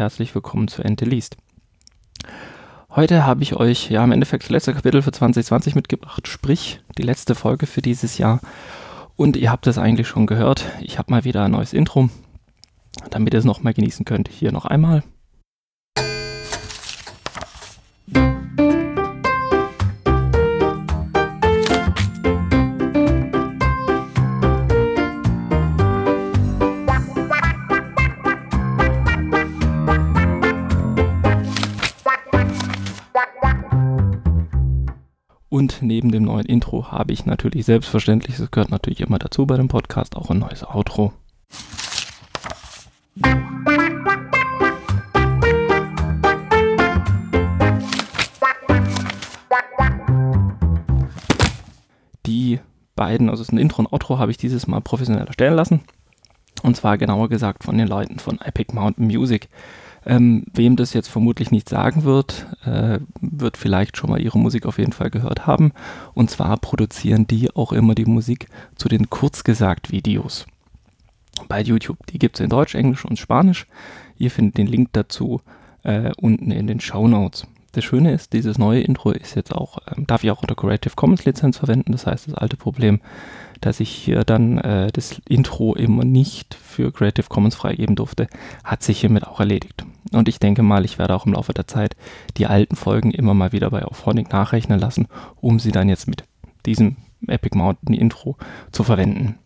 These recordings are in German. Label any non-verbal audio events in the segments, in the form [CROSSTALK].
Herzlich willkommen zu Ente liest. Heute habe ich euch ja im Endeffekt das letzte Kapitel für 2020 mitgebracht, sprich die letzte Folge für dieses Jahr. Und ihr habt es eigentlich schon gehört, ich habe mal wieder ein neues Intro, damit ihr es nochmal genießen könnt. Hier noch einmal. Intro habe ich natürlich selbstverständlich, das gehört natürlich immer dazu bei dem Podcast, auch ein neues Outro. Die beiden, also ein Intro und Outro, habe ich dieses Mal professionell erstellen lassen. Und zwar genauer gesagt von den Leuten von Epic Mountain Music. Ähm, wem das jetzt vermutlich nicht sagen wird, äh, wird vielleicht schon mal ihre Musik auf jeden Fall gehört haben. Und zwar produzieren die auch immer die Musik zu den Kurzgesagt-Videos bei YouTube. Die gibt es in Deutsch, Englisch und Spanisch. Ihr findet den Link dazu äh, unten in den Show Notes. Das Schöne ist, dieses neue Intro ist jetzt auch, ähm, darf ich auch unter Creative Commons Lizenz verwenden. Das heißt, das alte Problem dass ich hier dann äh, das Intro immer nicht für Creative Commons freigeben durfte, hat sich hiermit auch erledigt. Und ich denke mal, ich werde auch im Laufe der Zeit die alten Folgen immer mal wieder bei Auphonic nachrechnen lassen, um sie dann jetzt mit diesem Epic Mountain Intro zu verwenden.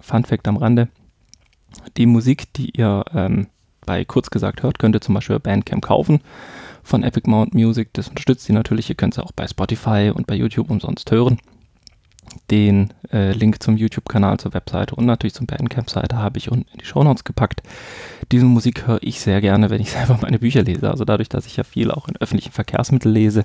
Fun Fact am Rande: Die Musik, die ihr ähm, bei kurz gesagt hört, könnt ihr zum Beispiel Bandcamp kaufen von Epic Mountain Music. Das unterstützt sie natürlich. Ihr könnt sie auch bei Spotify und bei YouTube umsonst hören den äh, Link zum YouTube-Kanal, zur Webseite und natürlich zum Bandcamp-Seite habe ich unten in die Shownotes gepackt. Diese Musik höre ich sehr gerne, wenn ich [LAUGHS] selber meine Bücher lese. Also dadurch, dass ich ja viel auch in öffentlichen Verkehrsmitteln lese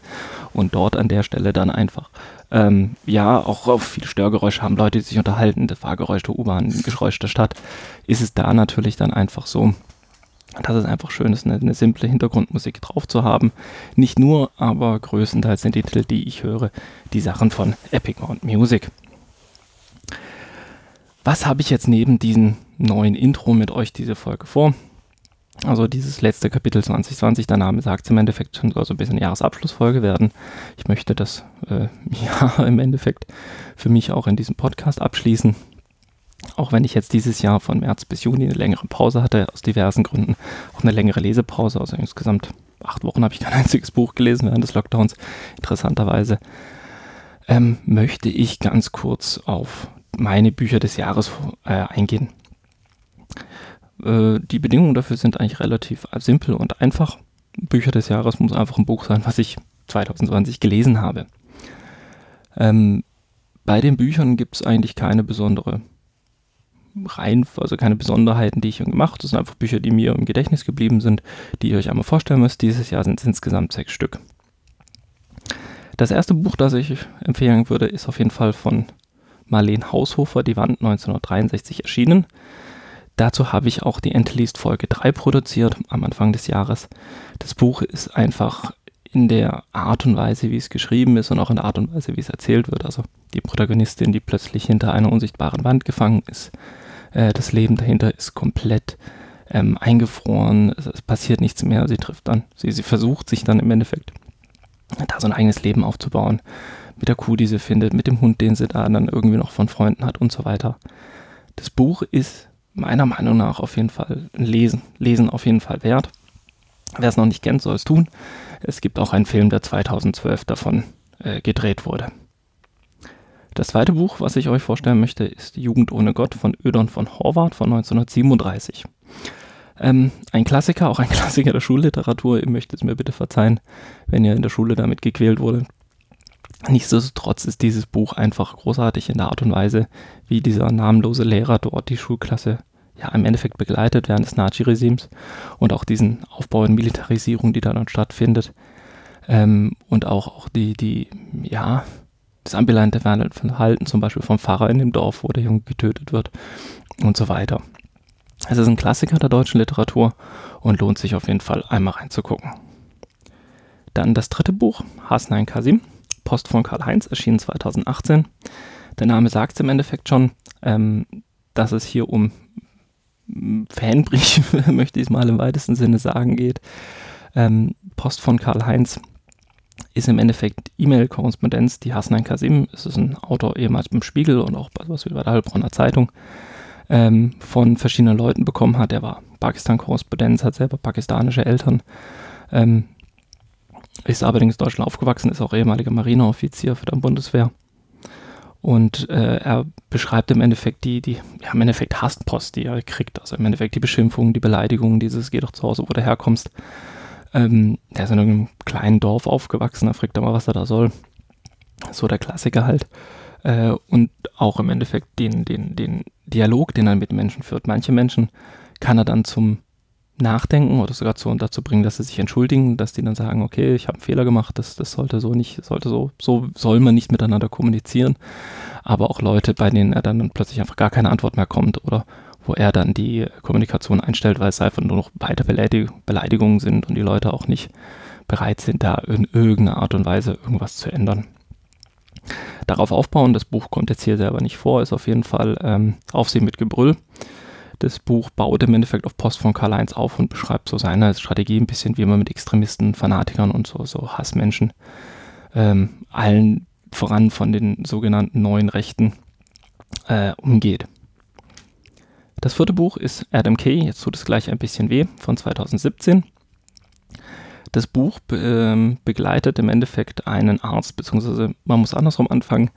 und dort an der Stelle dann einfach, ähm, ja, auch auf viele Störgeräusche haben, Leute, die sich unterhalten, das Fahrgeräusch der U-Bahn, Geräusch der Stadt, ist es da natürlich dann einfach so, dass es einfach schön ist, eine, eine, simple Hintergrundmusik drauf zu haben. Nicht nur, aber größtenteils sind die Titel, die ich höre, die Sachen von Epic Mountain Music. Was habe ich jetzt neben diesem neuen Intro mit euch diese Folge vor? Also dieses letzte Kapitel 2020, der Name sagt es im Endeffekt, soll so ein bisschen Jahresabschlussfolge werden. Ich möchte das äh, [LAUGHS] ja im Endeffekt für mich auch in diesem Podcast abschließen auch wenn ich jetzt dieses Jahr von März bis Juni eine längere Pause hatte, aus diversen Gründen, auch eine längere Lesepause, also insgesamt acht Wochen habe ich kein [LAUGHS] einziges Buch gelesen während des Lockdowns, interessanterweise, ähm, möchte ich ganz kurz auf meine Bücher des Jahres äh, eingehen. Äh, die Bedingungen dafür sind eigentlich relativ simpel und einfach. Bücher des Jahres muss einfach ein Buch sein, was ich 2020 gelesen habe. Ähm, bei den Büchern gibt es eigentlich keine besondere rein, also keine Besonderheiten, die ich gemacht habe. Das sind einfach Bücher, die mir im Gedächtnis geblieben sind, die ihr euch einmal vorstellen müsst. Dieses Jahr sind es insgesamt sechs Stück. Das erste Buch, das ich empfehlen würde, ist auf jeden Fall von Marlene Haushofer, Die Wand 1963 erschienen. Dazu habe ich auch die Entleast Folge 3 produziert am Anfang des Jahres. Das Buch ist einfach in der Art und Weise, wie es geschrieben ist und auch in der Art und Weise, wie es erzählt wird. Also die Protagonistin, die plötzlich hinter einer unsichtbaren Wand gefangen ist, äh, das Leben dahinter ist komplett ähm, eingefroren, es, es, passiert nichts mehr, sie trifft dann, sie, sie versucht sich dann im Endeffekt da so ein eigenes Leben aufzubauen, mit der Kuh, die sie findet, mit dem Hund, den sie da dann irgendwie noch von Freunden hat und so weiter. Das Buch ist meiner Meinung nach auf jeden Fall Lesen, Lesen auf jeden Fall wert. Wer es noch nicht kennt, soll es tun. Es gibt auch einen Film, der 2012 davon äh, gedreht wurde. Das zweite Buch, was ich euch vorstellen möchte, ist Jugend ohne Gott von Ödon von Horvath von 1937. Ähm, ein Klassiker, auch ein [LAUGHS] Klassiker der Schulliteratur. Ihr möchtet es mir bitte verzeihen, wenn ihr in der Schule damit gequält wurde. Nichtsdestotrotz ist dieses Buch einfach großartig in der Art und Weise, wie dieser namenlose Lehrer dort die Schulklasse ja im Endeffekt begleitet während des Nazi-Regimes und auch diesen Aufbau und Militarisierung, die da dann stattfindet. Ähm, und auch, auch die, die, ja, das ambulante Verhalten zum Beispiel vom Pfarrer in dem Dorf, wo der Junge getötet wird und so weiter. Es ist ein Klassiker der deutschen Literatur und lohnt sich auf jeden Fall einmal reinzugucken. Dann das dritte Buch, Hasnain Kasim, Post von Karl-Heinz, erschienen 2018. Der Name sagt es im Endeffekt schon, ähm, dass es hier um Fanbrief, [LAUGHS] möchte ich es mal im weitesten Sinne sagen, geht. Ähm, Post von Karl-Heinz ist im Endeffekt E-Mail-Korrespondenz, die Hassan Kasim, es ist ein Autor ehemals beim Spiegel und auch was bei der Heilbronner Zeitung, ähm, von verschiedenen Leuten bekommen hat. Er war Pakistan-Korrespondenz, hat selber pakistanische Eltern, ähm, ist allerdings in Deutschland aufgewachsen, ist auch ehemaliger Marineoffizier für die Bundeswehr. Und äh, er beschreibt im Endeffekt die, die, ja, im Endeffekt Hasspost, die er kriegt. Also im Endeffekt die Beschimpfungen, die Beleidigungen, dieses Geh doch zu Hause, wo du herkommst. Ähm, der ist in einem kleinen Dorf aufgewachsen, er fragt mal, was er da soll. So der Klassiker halt. Äh, und auch im Endeffekt den, den, den Dialog, den er mit Menschen führt. Manche Menschen kann er dann zum Nachdenken oder sogar zu, dazu bringen, dass sie sich entschuldigen, dass die dann sagen, okay, ich habe einen Fehler gemacht, das, das sollte so nicht, sollte so, so soll man nicht miteinander kommunizieren. Aber auch Leute, bei denen er dann plötzlich einfach gar keine Antwort mehr kommt oder wo er dann die Kommunikation einstellt, weil es einfach nur noch Beleidig Beleidigungen sind und die Leute auch nicht bereit sind, da in irgendeiner Art und Weise irgendwas zu ändern. Darauf aufbauen, das Buch kommt jetzt hier selber nicht vor, ist auf jeden Fall ähm, Aufsehen mit Gebrüll. Das Buch baut im Endeffekt auf Post von Karl-Heinz auf und beschreibt so seine Strategie ein bisschen, wie man mit Extremisten, Fanatikern und so, so Hassmenschen, ähm, allen voran von den sogenannten neuen Rechten, äh, umgeht. Das vierte Buch ist Adam Kay, jetzt tut es gleich ein bisschen weh, von 2017. Das Buch be äh, begleitet im Endeffekt einen Arzt, beziehungsweise man muss andersrum anfangen.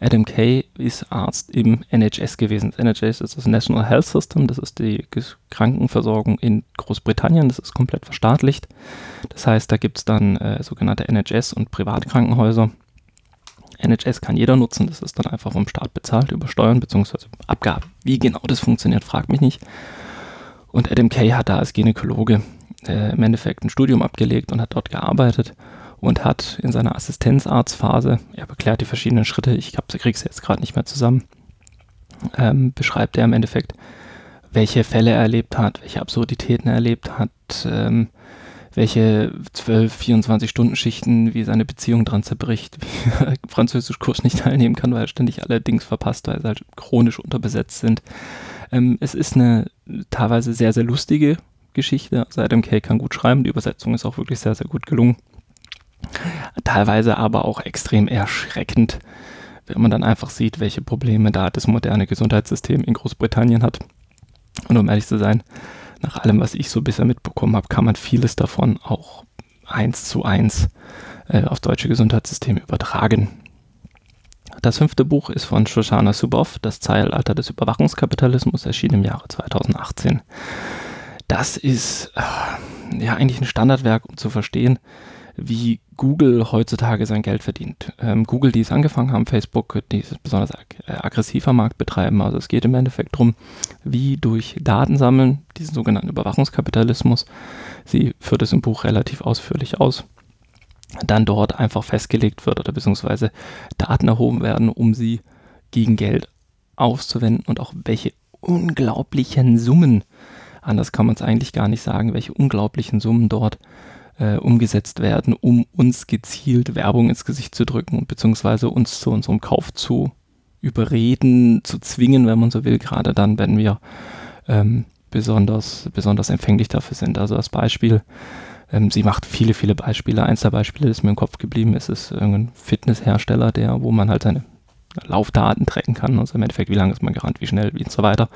Adam Kay ist Arzt im NHS gewesen. Das NHS ist das National Health System, das ist die Krankenversorgung in Großbritannien, das ist komplett verstaatlicht. Das heißt, da gibt es dann äh, sogenannte NHS- und Privatkrankenhäuser. NHS kann jeder nutzen, das ist dann einfach vom Staat bezahlt über Steuern bzw. Abgaben. Wie genau das funktioniert, fragt mich nicht. Und Adam Kay hat da als Gynäkologe äh, im Endeffekt ein Studium abgelegt und hat dort gearbeitet und hat in seiner Assistenzarztphase, er beklärt die verschiedenen Schritte, ich kriege es jetzt gerade nicht mehr zusammen, ähm, beschreibt er im Endeffekt, welche Fälle er erlebt hat, welche Absurditäten er erlebt hat, ähm, welche 12, 24 Stunden Schichten, wie seine Beziehung dran zerbricht, [LAUGHS] wie er Französischkurs nicht teilnehmen kann, weil er ständig allerdings verpasst, weil sie halt chronisch unterbesetzt sind. Ähm, es ist eine teilweise sehr, sehr lustige Geschichte. Adam Kay kann gut schreiben, die Übersetzung ist auch wirklich sehr, sehr gut gelungen. Teilweise aber auch extrem erschreckend, wenn man dann einfach sieht, welche Probleme da das moderne Gesundheitssystem in Großbritannien hat. Und um ehrlich zu sein, nach allem, was ich so bisher mitbekommen habe, kann man vieles davon auch eins zu eins äh, aufs deutsche Gesundheitssystem übertragen. Das fünfte Buch ist von Shoshana Zuboff, Das Zeitalter des Überwachungskapitalismus, erschienen im Jahre 2018. Das ist äh, ja eigentlich ein Standardwerk, um zu verstehen, wie Google heutzutage sein Geld verdient. Ähm, Google, die es angefangen haben, Facebook, die es besonders ag äh, aggressiver Markt betreiben. Also es geht im Endeffekt darum, wie durch Datensammeln, diesen sogenannten Überwachungskapitalismus, sie führt es im Buch relativ ausführlich aus, dann dort einfach festgelegt wird oder beziehungsweise Daten erhoben werden, um sie gegen Geld auszuwenden und auch welche unglaublichen Summen, anders kann man es eigentlich gar nicht sagen, welche unglaublichen Summen dort äh, umgesetzt werden, um uns gezielt Werbung ins Gesicht zu drücken beziehungsweise uns zu unserem Kauf zu überreden, zu zwingen, wenn man so will, gerade dann, wenn wir ähm, besonders, besonders empfänglich dafür sind. Also als Beispiel, ähm, sie macht viele, viele Beispiele. Eins der Beispiele, das mir im Kopf geblieben ist, ist irgendein Fitnesshersteller, der, wo man halt seine Laufdaten tracken kann, also im Endeffekt, wie lange ist man gerannt, wie schnell, wie und so weiter,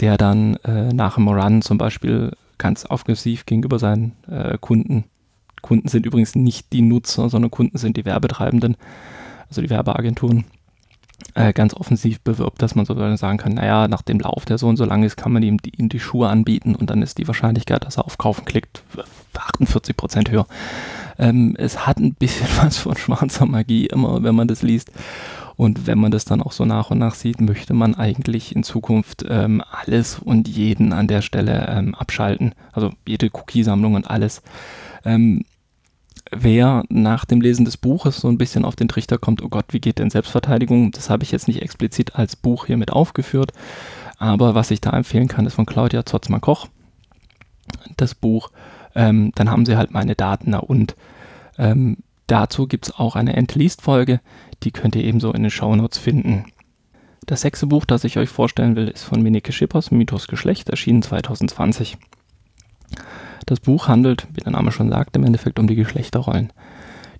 der dann äh, nach einem Run zum Beispiel ganz offensiv gegenüber seinen äh, Kunden. Kunden sind übrigens nicht die Nutzer, sondern Kunden sind die Werbetreibenden, also die Werbeagenturen. Äh, ganz offensiv bewirbt, dass man sozusagen sagen kann, naja, nach dem Lauf, der so und so lang ist, kann man ihm die, ihm die Schuhe anbieten und dann ist die Wahrscheinlichkeit, dass er auf Kaufen klickt, 48 Prozent höher. Ähm, es hat ein bisschen [LAUGHS] was von schwarzer Magie immer, wenn man das liest. Und wenn man das dann auch so nach und nach sieht, möchte man eigentlich in Zukunft ähm, alles und jeden an der Stelle ähm, abschalten. Also jede Cookie-Sammlung und alles. Ähm, wer nach dem Lesen des Buches so ein bisschen auf den Trichter kommt, oh Gott, wie geht denn Selbstverteidigung? Das habe ich jetzt nicht explizit als Buch hier mit aufgeführt. Aber was ich da empfehlen kann, ist von Claudia Zotzmann-Koch. Das Buch. Ähm, dann haben sie halt meine Daten und ähm, dazu gibt es auch eine Entleast-Folge, die könnt ihr ebenso in den Shownotes finden. Das sechste Buch, das ich euch vorstellen will, ist von Minike Schippers, Mythos Geschlecht, erschienen 2020. Das Buch handelt, wie der Name schon sagt, im Endeffekt um die Geschlechterrollen.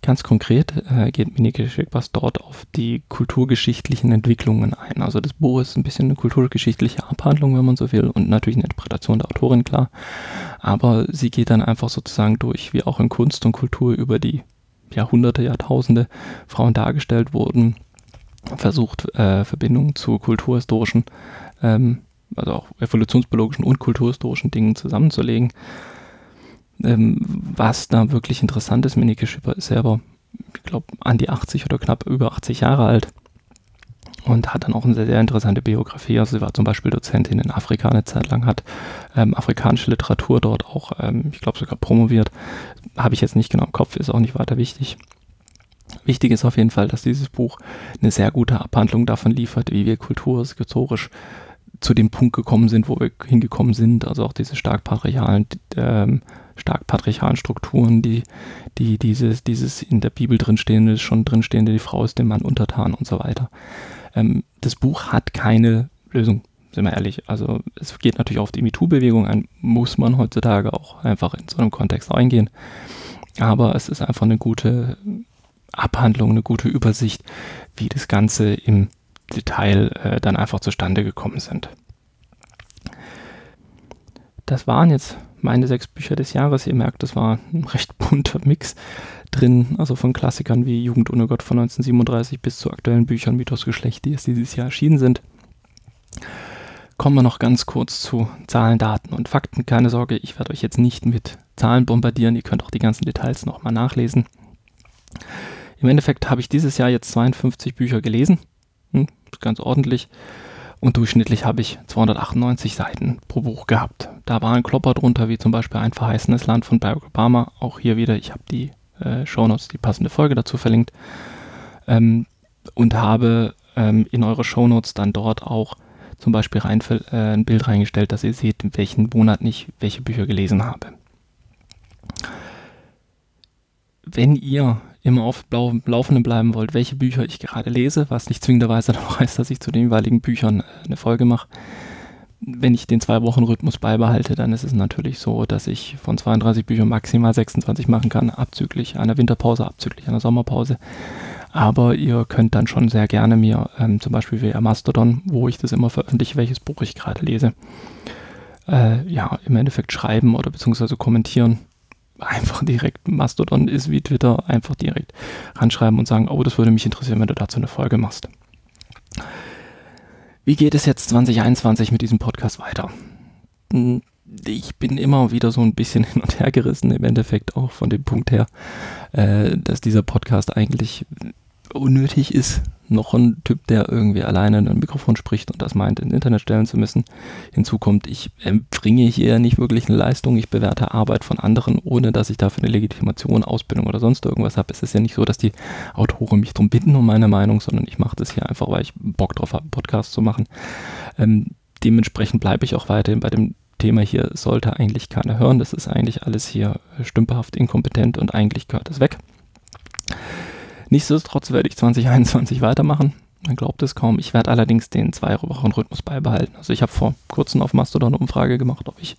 Ganz konkret äh, geht Minike Schippers dort auf die kulturgeschichtlichen Entwicklungen ein. Also das Buch ist ein bisschen eine kulturgeschichtliche Abhandlung, wenn man so will, und natürlich eine Interpretation der Autorin, klar. Aber sie geht dann einfach sozusagen durch, wie auch in Kunst und Kultur über die Jahrhunderte, Jahrtausende Frauen dargestellt wurden, versucht, äh, Verbindungen zu kulturhistorischen, ähm, also auch evolutionsbiologischen und kulturhistorischen Dingen zusammenzulegen. Ähm, was da wirklich interessant ist, Minike Schipper ist selber, ich glaube, an die 80 oder knapp über 80 Jahre alt und hat dann auch eine sehr, sehr interessante Biografie. Also sie war zum Beispiel Dozentin in Afrika eine Zeit lang, hat ähm, afrikanische Literatur dort auch, ähm, ich glaube sogar promoviert. Habe ich jetzt nicht genau im Kopf, ist auch nicht weiter wichtig. Wichtig ist auf jeden Fall, dass dieses Buch eine sehr gute Abhandlung davon liefert, wie wir kulturhistorisch zu dem Punkt gekommen sind, wo wir hingekommen sind. Also auch diese stark patriarchalen, ähm, stark patriarchalen Strukturen, die, die dieses, dieses in der Bibel drinstehende, schon drinstehende, die Frau ist dem Mann untertan und so weiter. Ähm, das Buch hat keine Lösung, sind wir ehrlich. Also es geht natürlich auf die MeToo-Bewegung ein, muss man heutzutage auch einfach in so einem Kontext eingehen. Aber es ist einfach eine gute Abhandlung, eine gute Übersicht, wie das Ganze im Detail äh, dann einfach zustande gekommen sind. Das waren jetzt meine sechs Bücher des Jahres. Ihr merkt, das war ein recht bunter Mix drin, also von Klassikern wie Jugend ohne Gott von 1937 bis zu aktuellen Büchern Mythos Geschlecht, die jetzt dieses Jahr erschienen sind. Kommen wir noch ganz kurz zu Zahlen, Daten und Fakten. Keine Sorge, ich werde euch jetzt nicht mit Zahlen bombardieren. Ihr könnt auch die ganzen Details nochmal nachlesen. Im Endeffekt habe ich dieses Jahr jetzt 52 Bücher gelesen. Hm, ganz ordentlich. Und durchschnittlich habe ich 298 Seiten pro Buch gehabt. Da war ein Klopper drunter, wie zum Beispiel ein verheißenes Land von Barack Obama. Auch hier wieder, ich habe die äh, Shownotes, die passende Folge dazu verlinkt. Ähm, und habe ähm, in eure Shownotes dann dort auch zum Beispiel rein, äh, ein Bild reingestellt, dass ihr seht, in welchen Monaten ich welche Bücher gelesen habe. Wenn ihr immer auf Blau Laufenden bleiben wollt, welche Bücher ich gerade lese, was nicht zwingenderweise [LAUGHS] dann heißt, dass ich zu den jeweiligen Büchern äh, eine Folge mache. Wenn ich den Zwei-Wochen-Rhythmus beibehalte, dann ist es natürlich so, dass ich von 32 Büchern maximal 26 machen kann, abzüglich einer Winterpause, abzüglich einer Sommerpause. Aber ihr könnt dann schon sehr gerne mir, ähm, zum Beispiel via Mastodon, wo ich das immer veröffentliche, welches Buch ich gerade lese, äh, ja, im Endeffekt schreiben oder beziehungsweise kommentieren einfach direkt Mastodon ist wie Twitter, einfach direkt ranschreiben und sagen, oh, das würde mich interessieren, wenn du dazu eine Folge machst. Wie geht es jetzt 2021 mit diesem Podcast weiter? Hm, ich bin immer wieder so ein bisschen [LAUGHS] hin und her gerissen, im Endeffekt auch von dem Punkt her, äh, dass dieser Podcast eigentlich unnötig ist, noch ein Typ, der irgendwie alleine in ein Mikrofon spricht und das meint, ins Internet stellen zu müssen. Hinzu kommt, ich erbringe hier nicht wirklich eine Leistung, ich bewerte Arbeit von anderen, ohne dass ich dafür eine Legitimation, Ausbildung oder sonst irgendwas habe. Es ist ja nicht so, dass die Autoren mich darum bitten um meine Meinung, sondern ich mache das hier einfach, weil ich Bock drauf habe, einen Podcast zu machen. Ähm, dementsprechend bleibe ich auch weiterhin bei dem Thema hier, sollte eigentlich keiner hören. Das ist eigentlich alles hier stümperhaft, inkompetent und eigentlich gehört es weg. Nichtsdestotrotz werde ich 2021 weitermachen. Man glaubt es kaum. Ich werde allerdings den Zwei-Wochen-Rhythmus beibehalten. Also ich habe vor kurzem auf Mastodon eine Umfrage gemacht, ob ich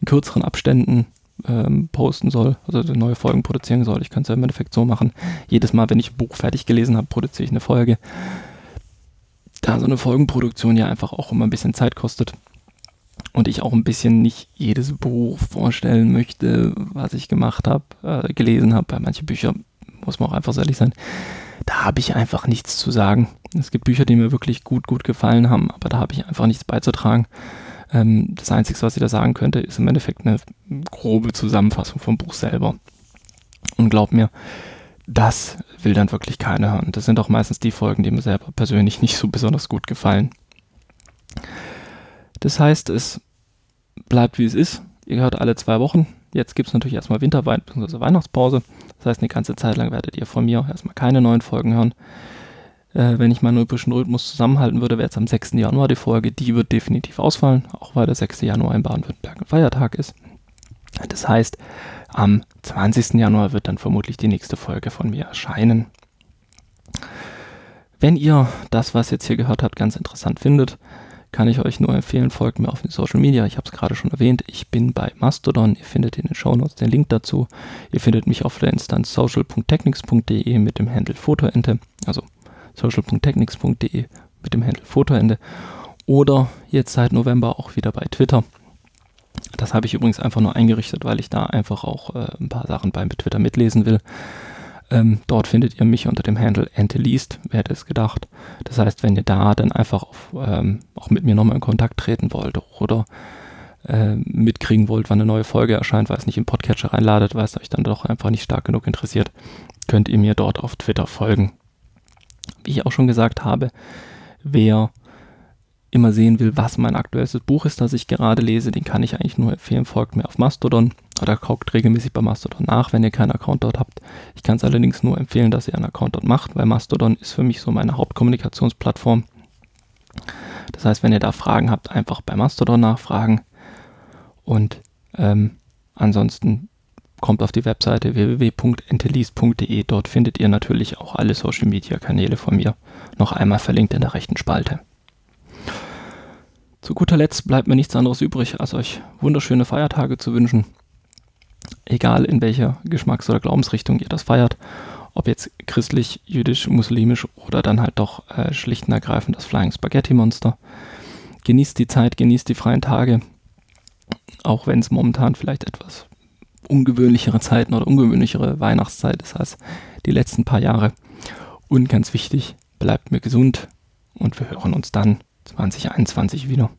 in kürzeren Abständen ähm, posten soll, also neue Folgen produzieren soll. Ich kann es ja im Endeffekt so machen. Jedes Mal, wenn ich ein Buch fertig gelesen habe, produziere ich eine Folge. Da so eine Folgenproduktion ja einfach auch immer ein bisschen Zeit kostet und ich auch ein bisschen nicht jedes Buch vorstellen möchte, was ich gemacht habe, äh, gelesen habe, weil manche Bücher muss man auch einfach ehrlich sein, da habe ich einfach nichts zu sagen. Es gibt Bücher, die mir wirklich gut, gut gefallen haben, aber da habe ich einfach nichts beizutragen. Ähm, das Einzige, was ich da sagen könnte, ist im Endeffekt eine grobe Zusammenfassung vom Buch selber. Und glaub mir, das will dann wirklich keiner hören. Das sind auch meistens die Folgen, die mir selber persönlich nicht so besonders gut gefallen. Das heißt, es bleibt wie es ist. Ihr hört alle zwei Wochen. Jetzt gibt es natürlich erstmal Winterwein bzw. Weihnachtspause. Das heißt, eine ganze Zeit lang werdet ihr von mir erstmal keine neuen Folgen hören. Äh, wenn ich meinen üblichen Rhythmus zusammenhalten würde, wäre jetzt am 6. Januar die Folge. Die wird definitiv ausfallen, auch weil der 6. Januar in Baden-Württemberg ein Feiertag ist. Das heißt, am 20. Januar wird dann vermutlich die nächste Folge von mir erscheinen. wenn ihr das, was jetzt hier gehört habt, ganz interessant findet, kann ich euch nur empfehlen, folgt mir auf den Social Media. Ich habe es gerade schon erwähnt. Ich bin bei Mastodon. Ihr findet in den Show Notes den Link dazu. Ihr findet mich auf der Instanz social.technics.de mit dem Handle Fotoente. Also social.technics.de mit dem Handle Fotoende. Oder jetzt seit November auch wieder bei Twitter. Das habe ich übrigens einfach nur eingerichtet, weil ich da einfach auch äh, ein paar Sachen beim Twitter mitlesen will. Ähm, dort findet ihr mich unter dem Handle Anteleast, wer hätte es gedacht. Das heißt, wenn ihr da dann einfach auf, ähm, auch mit mir nochmal in Kontakt treten wollt oder äh, mitkriegen wollt, wann eine neue Folge erscheint, weil es nicht im Podcatcher reinladet, weil es euch dann doch einfach nicht stark genug interessiert, könnt ihr mir dort auf Twitter folgen. Wie ich auch schon gesagt habe, wer immer sehen will, was mein aktuelles Buch ist, das ich gerade lese, den kann ich eigentlich nur empfehlen, folgt mir auf Mastodon oder guckt regelmäßig bei Mastodon nach, wenn ihr keinen Account dort habt. Ich kann es allerdings nur empfehlen, dass ihr einen Account dort macht, weil Mastodon ist für mich so meine Hauptkommunikationsplattform. Das heißt, wenn ihr da Fragen habt, einfach bei Mastodon nachfragen. Und ähm, ansonsten kommt auf die Webseite www.entelease.de. Dort findet ihr natürlich auch alle Social Media Kanäle von mir. Noch einmal verlinkt in der rechten Spalte. Zu guter Letzt bleibt mir nichts anderes übrig, als euch wunderschöne Feiertage zu wünschen. Egal in welcher Geschmacks- oder Glaubensrichtung ihr das feiert. Ob jetzt christlich, jüdisch, muslimisch oder dann halt doch äh, schlicht und ergreifend das Flying Spaghetti Monster. Genießt die Zeit, genießt die freien Tage. Auch wenn es momentan vielleicht etwas ungewöhnlichere Zeiten oder ungewöhnlichere Weihnachtszeit ist als die letzten paar Jahre. Und ganz wichtig, bleibt mir gesund und wir hören uns dann 2021 wieder.